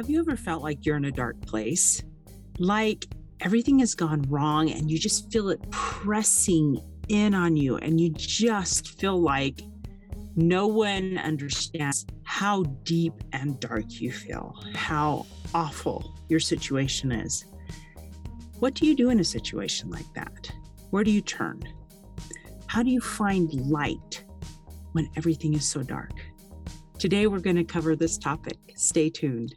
Have you ever felt like you're in a dark place? Like everything has gone wrong and you just feel it pressing in on you, and you just feel like no one understands how deep and dark you feel, how awful your situation is. What do you do in a situation like that? Where do you turn? How do you find light when everything is so dark? Today, we're going to cover this topic. Stay tuned.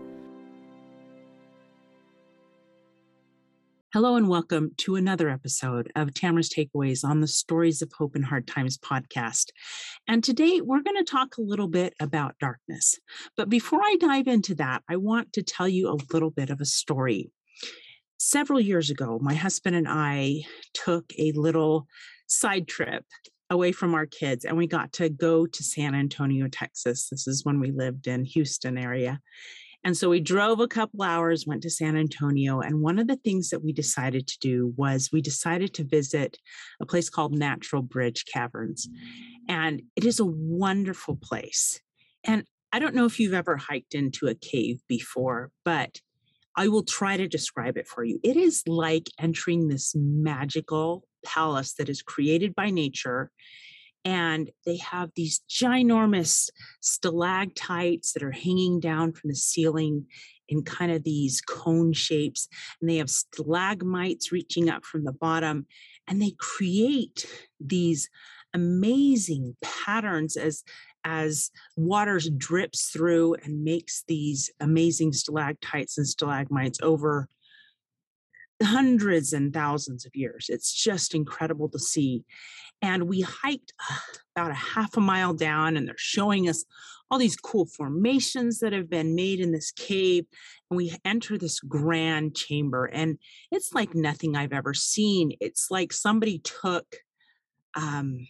Hello and welcome to another episode of Tamara's Takeaways on the Stories of Hope and Hard Times podcast. And today we're going to talk a little bit about darkness. But before I dive into that, I want to tell you a little bit of a story. Several years ago, my husband and I took a little side trip away from our kids and we got to go to San Antonio, Texas. This is when we lived in Houston area. And so we drove a couple hours, went to San Antonio. And one of the things that we decided to do was we decided to visit a place called Natural Bridge Caverns. And it is a wonderful place. And I don't know if you've ever hiked into a cave before, but I will try to describe it for you. It is like entering this magical palace that is created by nature and they have these ginormous stalactites that are hanging down from the ceiling in kind of these cone shapes and they have stalagmites reaching up from the bottom and they create these amazing patterns as as water drips through and makes these amazing stalactites and stalagmites over hundreds and thousands of years. It's just incredible to see. And we hiked uh, about a half a mile down, and they're showing us all these cool formations that have been made in this cave. And we enter this grand chamber, and it's like nothing I've ever seen. It's like somebody took, um,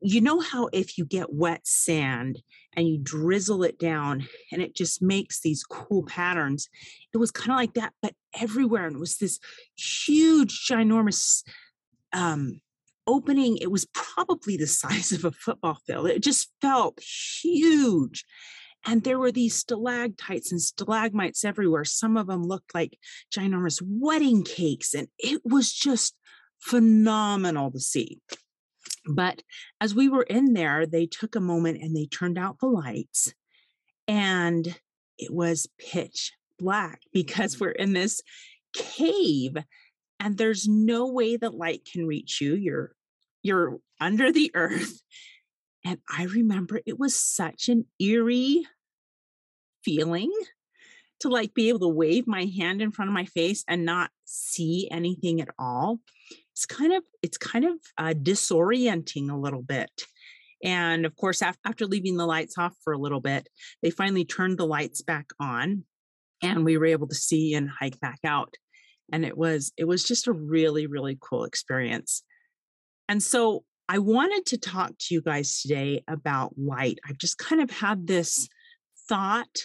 you know, how if you get wet sand and you drizzle it down and it just makes these cool patterns, it was kind of like that, but everywhere. And it was this huge, ginormous um, opening, it was probably the size of a football field. It just felt huge. And there were these stalactites and stalagmites everywhere. Some of them looked like ginormous wedding cakes, and it was just phenomenal to see. But as we were in there, they took a moment and they turned out the lights, and it was pitch black because we're in this cave and there's no way that light can reach you. You're you're under the earth. And I remember it was such an eerie feeling to like be able to wave my hand in front of my face and not see anything at all. It's kind of it's kind of uh, disorienting a little bit. And of course, after leaving the lights off for a little bit, they finally turned the lights back on, and we were able to see and hike back out. And it was it was just a really really cool experience. And so I wanted to talk to you guys today about light. I've just kind of had this thought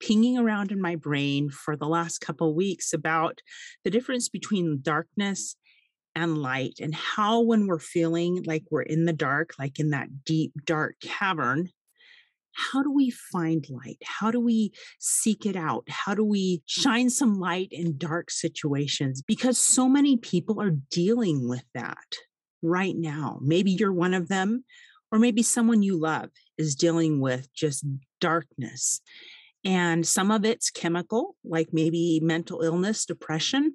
pinging around in my brain for the last couple weeks about the difference between darkness and light and how when we're feeling like we're in the dark like in that deep dark cavern how do we find light how do we seek it out how do we shine some light in dark situations because so many people are dealing with that right now. Maybe you're one of them, or maybe someone you love is dealing with just darkness. And some of it's chemical, like maybe mental illness, depression.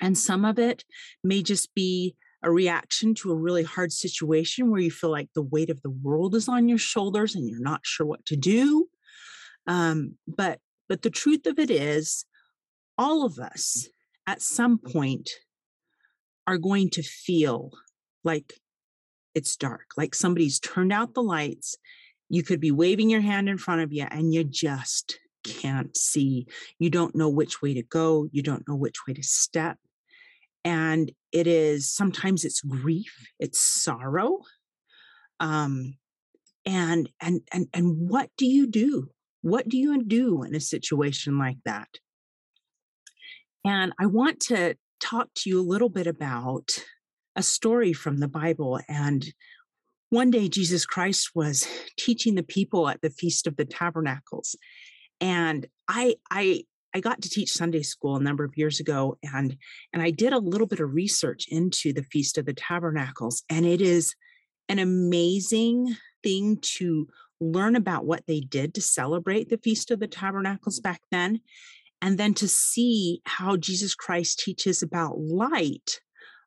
And some of it may just be a reaction to a really hard situation where you feel like the weight of the world is on your shoulders and you're not sure what to do. Um, but but the truth of it is, all of us at some point are going to feel like it's dark, like somebody's turned out the lights. You could be waving your hand in front of you and you just can't see. You don't know which way to go. You don't know which way to step. And it is sometimes it's grief, it's sorrow. Um, and and and and what do you do? What do you do in a situation like that? And I want to talk to you a little bit about a story from the Bible. And one day, Jesus Christ was teaching the people at the Feast of the Tabernacles. And I, I, I got to teach Sunday school a number of years ago, and and I did a little bit of research into the Feast of the Tabernacles, and it is an amazing thing to learn about what they did to celebrate the Feast of the Tabernacles mm. back then, and then to see how Jesus Christ teaches about light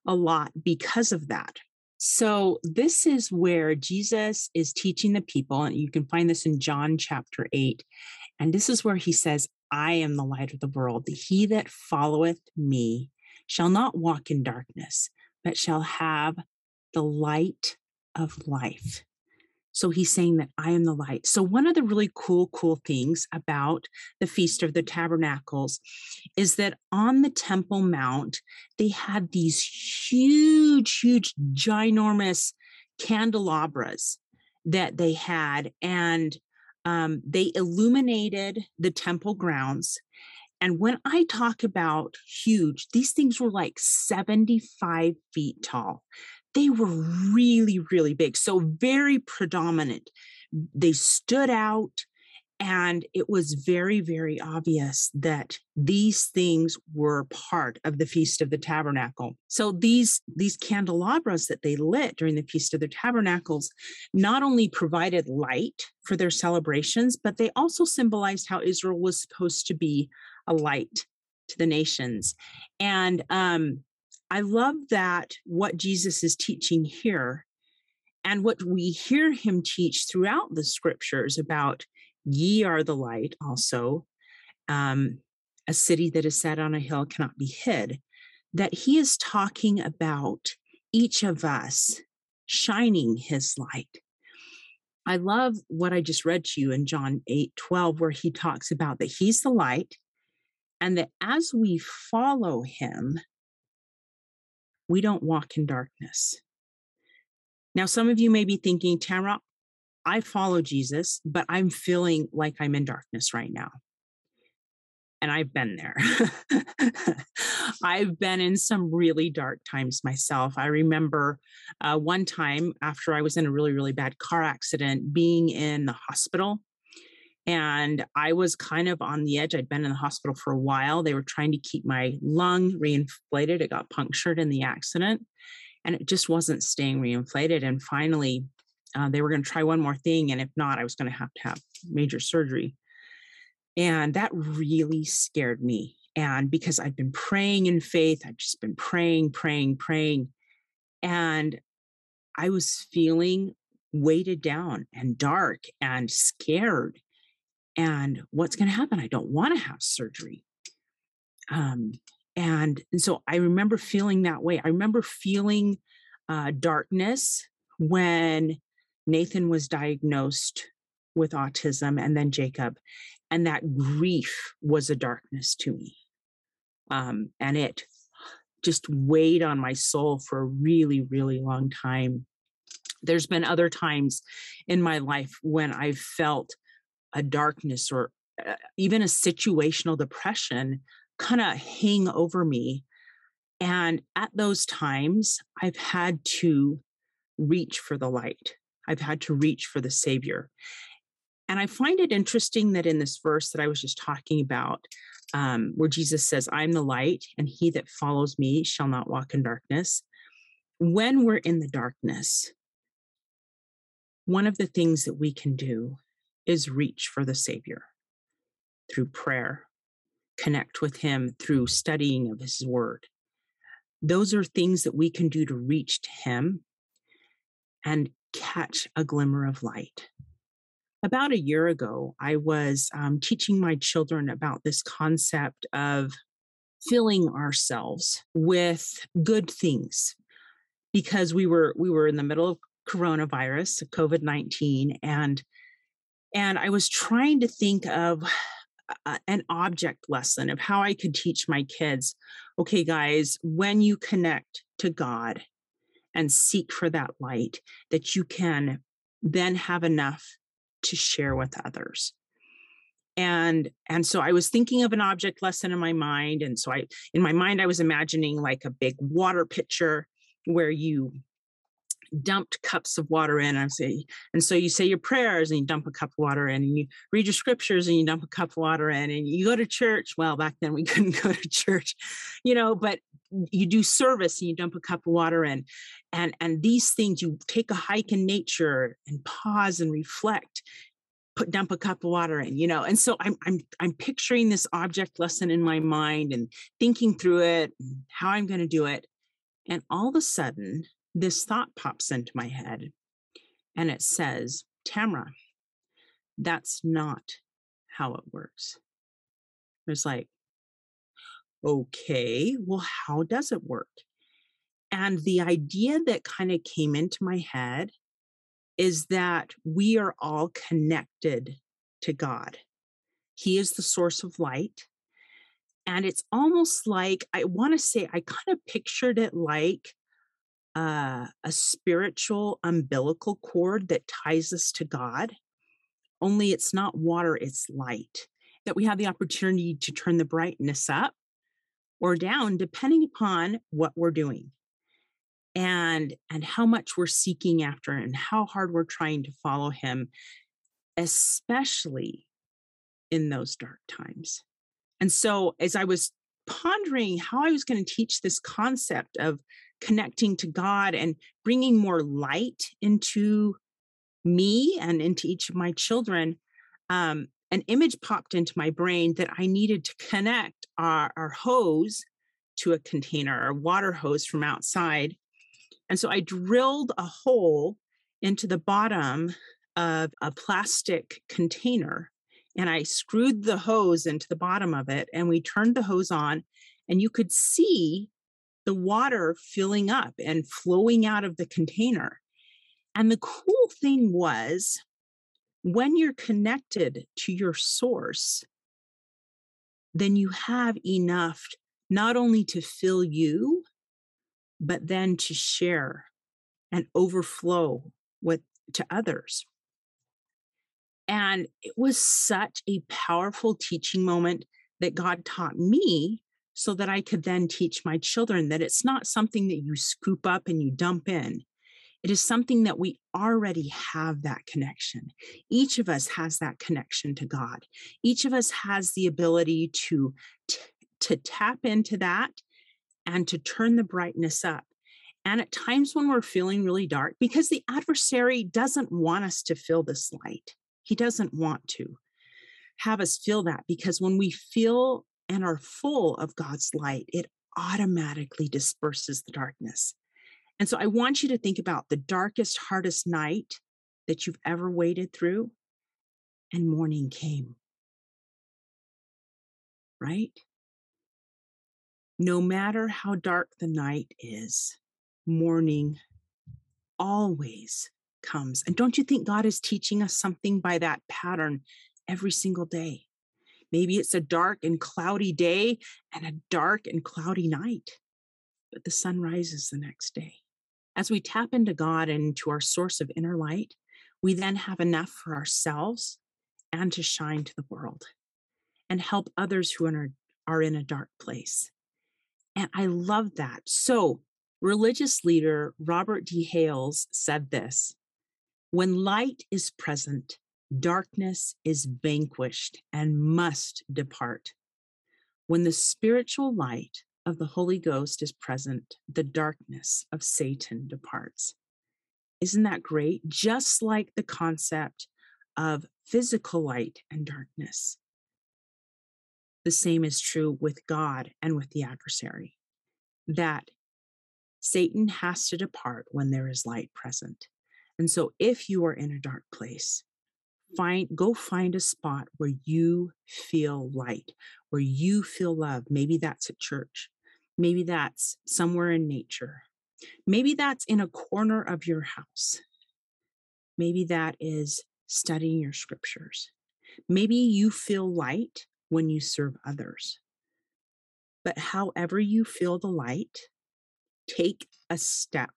a lot because of that. So, this is where Jesus is teaching the people, and you can find this in John chapter 8. And this is where he says, I am the light of the world. He that followeth me shall not walk in darkness, but shall have the light of life. So he's saying that I am the light. So, one of the really cool, cool things about the Feast of the Tabernacles is that on the Temple Mount, they had these huge, huge, ginormous candelabras that they had. And um, they illuminated the temple grounds. And when I talk about huge, these things were like 75 feet tall they were really, really big. So very predominant. They stood out. And it was very, very obvious that these things were part of the Feast of the Tabernacle. So these, these candelabras that they lit during the Feast of the Tabernacles not only provided light for their celebrations, but they also symbolized how Israel was supposed to be a light to the nations. And um, I love that what Jesus is teaching here and what we hear him teach throughout the scriptures about ye are the light also um, a city that is set on a hill cannot be hid that he is talking about each of us shining his light i love what i just read to you in john 8 12 where he talks about that he's the light and that as we follow him we don't walk in darkness. Now, some of you may be thinking, Tamara, I follow Jesus, but I'm feeling like I'm in darkness right now. And I've been there. I've been in some really dark times myself. I remember uh, one time after I was in a really, really bad car accident, being in the hospital and I was kind of on the edge. I'd been in the hospital for a while. They were trying to keep my lung reinflated. It got punctured in the accident and it just wasn't staying reinflated. And finally, uh, they were going to try one more thing. And if not, I was going to have to have major surgery. And that really scared me. And because I'd been praying in faith, I'd just been praying, praying, praying. And I was feeling weighted down and dark and scared and what's going to happen i don't want to have surgery um, and, and so i remember feeling that way i remember feeling uh, darkness when nathan was diagnosed with autism and then jacob and that grief was a darkness to me um, and it just weighed on my soul for a really really long time there's been other times in my life when i've felt a darkness or uh, even a situational depression kind of hang over me. And at those times, I've had to reach for the light. I've had to reach for the Savior. And I find it interesting that in this verse that I was just talking about, um, where Jesus says, I'm the light, and he that follows me shall not walk in darkness. When we're in the darkness, one of the things that we can do is reach for the Savior through prayer, connect with Him through studying of His Word. Those are things that we can do to reach to Him and catch a glimmer of light. About a year ago, I was um, teaching my children about this concept of filling ourselves with good things because we were we were in the middle of coronavirus covid-19 and and I was trying to think of a, an object lesson of how I could teach my kids okay, guys, when you connect to God and seek for that light, that you can then have enough to share with others. And and so i was thinking of an object lesson in my mind and so i in my mind i was imagining like a big water pitcher where you dumped cups of water in and say and so you say your prayers and you dump a cup of water in and you read your scriptures and you dump a cup of water in and you go to church. Well back then we couldn't go to church you know but you do service and you dump a cup of water in and and these things you take a hike in nature and pause and reflect put dump a cup of water in you know and so i'm i'm i'm picturing this object lesson in my mind and thinking through it how i'm going to do it and all of a sudden this thought pops into my head and it says tamara that's not how it works it's like okay well how does it work and the idea that kind of came into my head is that we are all connected to God. He is the source of light. And it's almost like, I want to say, I kind of pictured it like uh, a spiritual umbilical cord that ties us to God, only it's not water, it's light. That we have the opportunity to turn the brightness up or down depending upon what we're doing and and how much we're seeking after and how hard we're trying to follow him especially in those dark times and so as i was pondering how i was going to teach this concept of connecting to god and bringing more light into me and into each of my children um, an image popped into my brain that i needed to connect our, our hose to a container a water hose from outside. And so I drilled a hole into the bottom of a plastic container and I screwed the hose into the bottom of it and we turned the hose on and you could see the water filling up and flowing out of the container. And the cool thing was when you're connected to your source, then you have enough not only to fill you, but then to share and overflow with to others. And it was such a powerful teaching moment that God taught me so that I could then teach my children that it's not something that you scoop up and you dump in. It is something that we already have that connection. Each of us has that connection to God. Each of us has the ability to, to tap into that and to turn the brightness up. And at times when we're feeling really dark, because the adversary doesn't want us to feel this light, he doesn't want to have us feel that because when we feel and are full of God's light, it automatically disperses the darkness. And so I want you to think about the darkest, hardest night that you've ever waded through, and morning came. Right? no matter how dark the night is, morning always comes. And don't you think God is teaching us something by that pattern every single day? Maybe it's a dark and cloudy day and a dark and cloudy night, but the sun rises the next day. As we tap into God and to our source of inner light, we then have enough for ourselves and to shine to the world and help others who are in a dark place. And I love that. So, religious leader Robert D. Hales said this When light is present, darkness is vanquished and must depart. When the spiritual light of the Holy Ghost is present, the darkness of Satan departs. Isn't that great? Just like the concept of physical light and darkness. The same is true with God and with the adversary, that Satan has to depart when there is light present. And so if you are in a dark place, find go find a spot where you feel light, where you feel love. Maybe that's at church. Maybe that's somewhere in nature. Maybe that's in a corner of your house. Maybe that is studying your scriptures. Maybe you feel light when you serve others. But however you feel the light, take a step.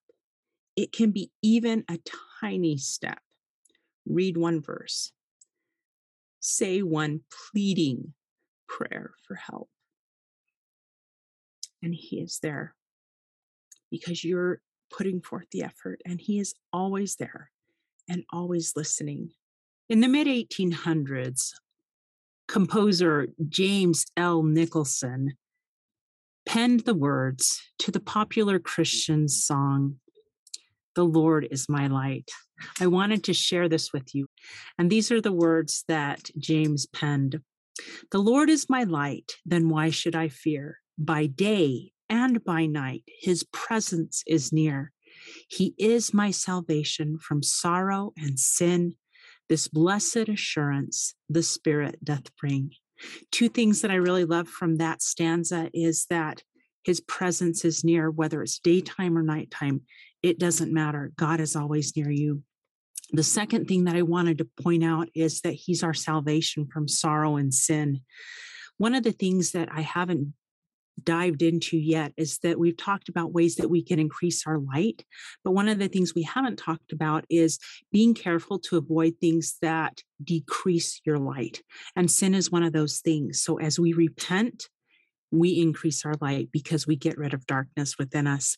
It can be even a tiny step. Read one verse, say one pleading prayer for help. And He is there because you're putting forth the effort, and He is always there and always listening. In the mid 1800s, composer James L. Nicholson penned the words to the popular Christian song, The Lord is My Light. I wanted to share this with you. And these are the words that James penned The Lord is my light, then why should I fear? By day and by night, his presence is near. He is my salvation from sorrow and sin. This blessed assurance the Spirit doth bring. Two things that I really love from that stanza is that his presence is near, whether it's daytime or nighttime, it doesn't matter. God is always near you. The second thing that I wanted to point out is that he's our salvation from sorrow and sin. One of the things that I haven't dived into yet is that we've talked about ways that we can increase our light. But one of the things we haven't talked about is being careful to avoid things that decrease your light. And sin is one of those things. So as we repent, we increase our light because we get rid of darkness within us.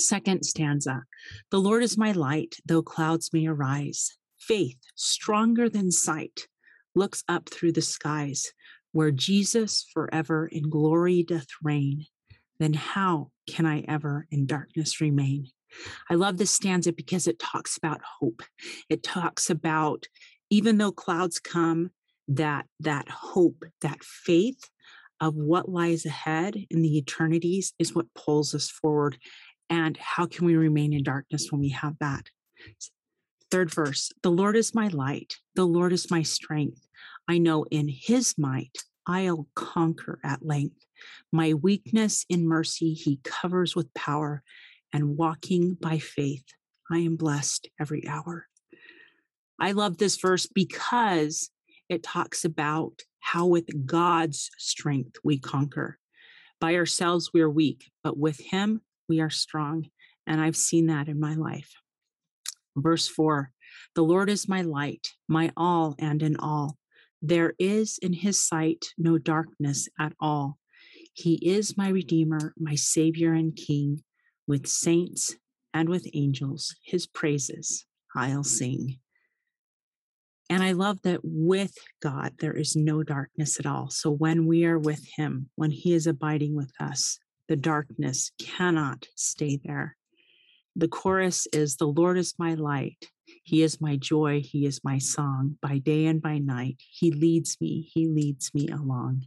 Second stanza The Lord is my light, though clouds may arise. Faith, stronger than sight, looks up through the skies where Jesus forever in glory doth reign, then how can I ever in darkness remain? I love this stanza because it talks about hope. It talks about even though clouds come, that that hope, that faith of what lies ahead in the eternities is what pulls us forward. And how can we remain in darkness when we have that? Third verse The Lord is my light, the Lord is my strength. I know in his might I'll conquer at length. My weakness in mercy he covers with power, and walking by faith, I am blessed every hour. I love this verse because it talks about how with God's strength we conquer. By ourselves, we are weak, but with Him, we are strong. And I've seen that in my life. Verse four The Lord is my light, my all and in all. There is in his sight no darkness at all. He is my Redeemer, my Savior and King. With saints and with angels, his praises I'll sing. And I love that with God, there is no darkness at all. So when we are with him, when he is abiding with us, the darkness cannot stay there. The chorus is The Lord is my light. He is my joy. He is my song. By day and by night, He leads me. He leads me along.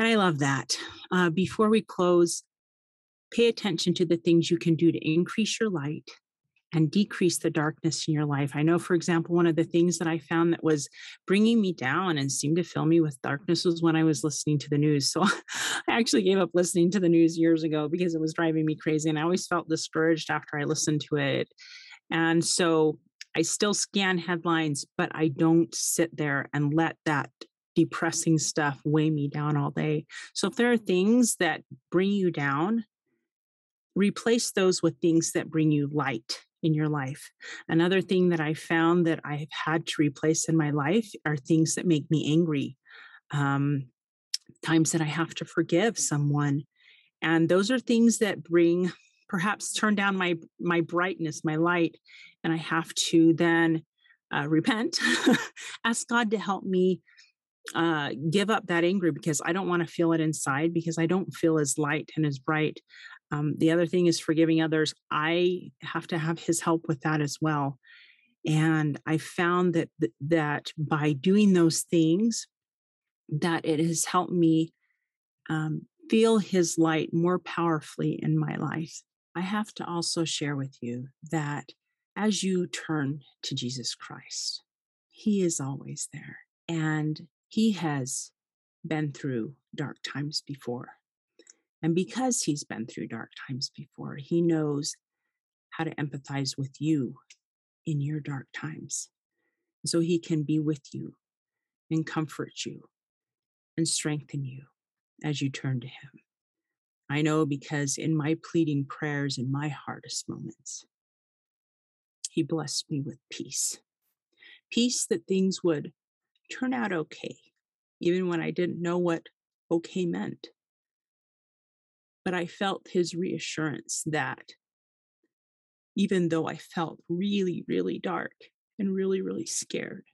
And I love that. Uh, before we close, pay attention to the things you can do to increase your light and decrease the darkness in your life. I know, for example, one of the things that I found that was bringing me down and seemed to fill me with darkness was when I was listening to the news. So I actually gave up listening to the news years ago because it was driving me crazy. And I always felt discouraged after I listened to it. And so I still scan headlines, but I don't sit there and let that depressing stuff weigh me down all day. So if there are things that bring you down, replace those with things that bring you light in your life. Another thing that I found that I've had to replace in my life are things that make me angry. Um, times that I have to forgive someone. And those are things that bring perhaps turn down my my brightness, my light, and I have to then uh, repent, ask God to help me uh, give up that anger because I don't want to feel it inside because I don't feel as light and as bright. Um, the other thing is forgiving others. I have to have His help with that as well. And I found that that by doing those things, that it has helped me um, feel His light more powerfully in my life. I have to also share with you that as you turn to Jesus Christ, He is always there. And He has been through dark times before. And because He's been through dark times before, He knows how to empathize with you in your dark times. So He can be with you and comfort you and strengthen you as you turn to Him. I know because in my pleading prayers in my hardest moments, He blessed me with peace. Peace that things would turn out okay, even when I didn't know what okay meant. But I felt His reassurance that even though I felt really, really dark and really, really scared,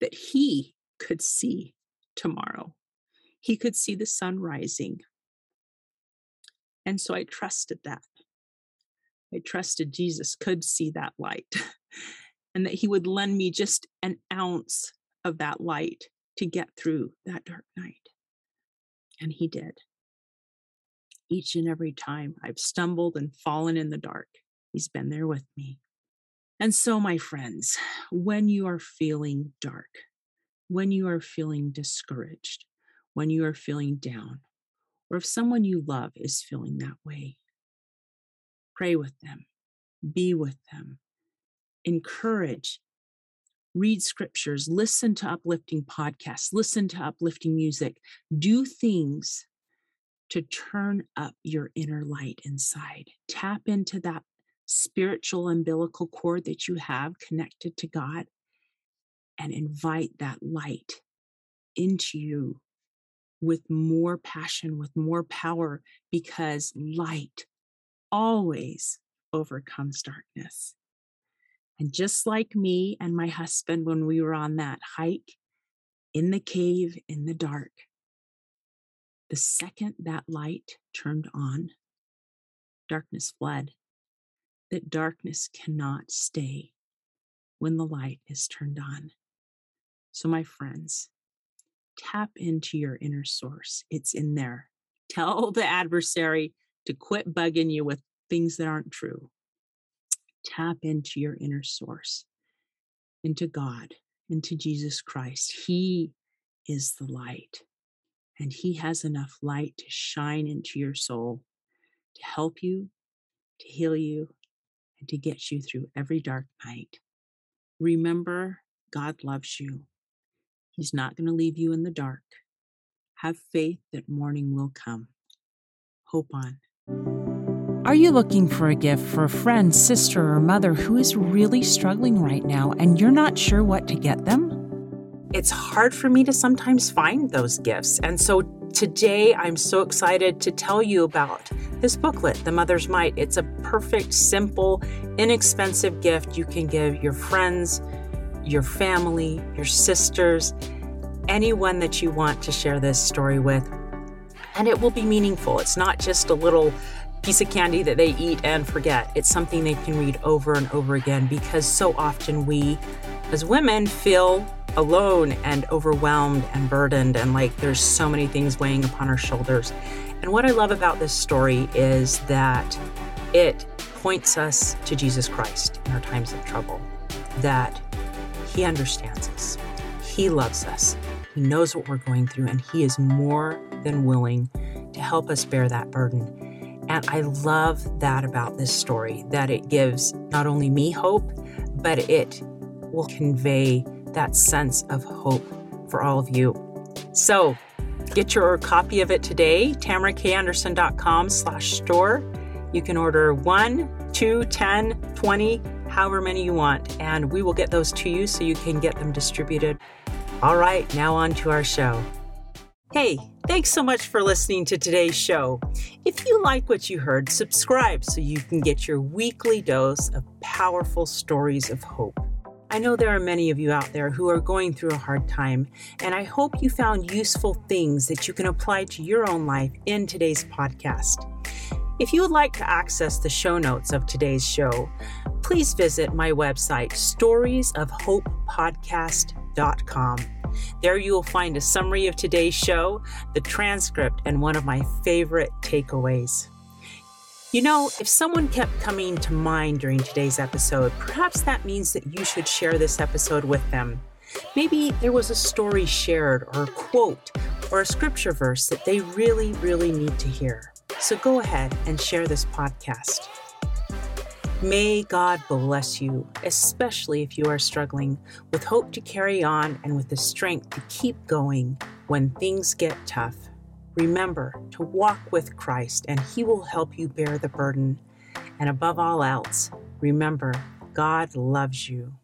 that He could see tomorrow. He could see the sun rising. And so I trusted that. I trusted Jesus could see that light and that he would lend me just an ounce of that light to get through that dark night. And he did. Each and every time I've stumbled and fallen in the dark, he's been there with me. And so, my friends, when you are feeling dark, when you are feeling discouraged, when you are feeling down, or if someone you love is feeling that way. Pray with them, be with them, encourage, read scriptures, listen to uplifting podcasts, listen to uplifting music, do things to turn up your inner light inside. Tap into that spiritual umbilical cord that you have connected to God and invite that light into you with more passion, with more power, because light always overcomes darkness. And just like me and my husband, when we were on that hike in the cave in the dark, the second that light turned on, darkness fled. That darkness cannot stay when the light is turned on. So, my friends, tap into your inner source. It's in there. Tell the adversary to quit bugging you with things that aren't true. Tap into your inner source, into God, into Jesus Christ. He is the light, and He has enough light to shine into your soul to help you, to heal you, and to get you through every dark night. Remember, God loves you. He's not going to leave you in the dark. Have faith that morning will come. Hope on. Are you looking for a gift for a friend, sister, or mother who is really struggling right now and you're not sure what to get them? It's hard for me to sometimes find those gifts. And so today I'm so excited to tell you about this booklet, The Mother's Might. It's a perfect, simple, inexpensive gift you can give your friends, your family, your sisters, anyone that you want to share this story with. And it will be meaningful. It's not just a little piece of candy that they eat and forget. It's something they can read over and over again because so often we, as women, feel alone and overwhelmed and burdened, and like there's so many things weighing upon our shoulders. And what I love about this story is that it points us to Jesus Christ in our times of trouble. That he understands us. He loves us. He knows what we're going through, and He is more than willing to help us bear that burden. And I love that about this story that it gives not only me hope, but it will convey that sense of hope for all of you. So get your copy of it today, tamarakanderson.com slash store. You can order one, two, ten, twenty however many you want, and we will get those to you so you can get them distributed. All right, now on to our show. Hey, thanks so much for listening to today's show. If you like what you heard, subscribe so you can get your weekly dose of powerful stories of hope. I know there are many of you out there who are going through a hard time, and I hope you found useful things that you can apply to your own life in today's podcast. If you would like to access the show notes of today's show, please visit my website, storiesofhopepodcast.com. There you will find a summary of today's show, the transcript, and one of my favorite takeaways. You know, if someone kept coming to mind during today's episode, perhaps that means that you should share this episode with them. Maybe there was a story shared, or a quote, or a scripture verse that they really, really need to hear. So go ahead and share this podcast. May God bless you, especially if you are struggling with hope to carry on and with the strength to keep going. When things get tough, remember to walk with Christ and He will help you bear the burden. And above all else, remember God loves you.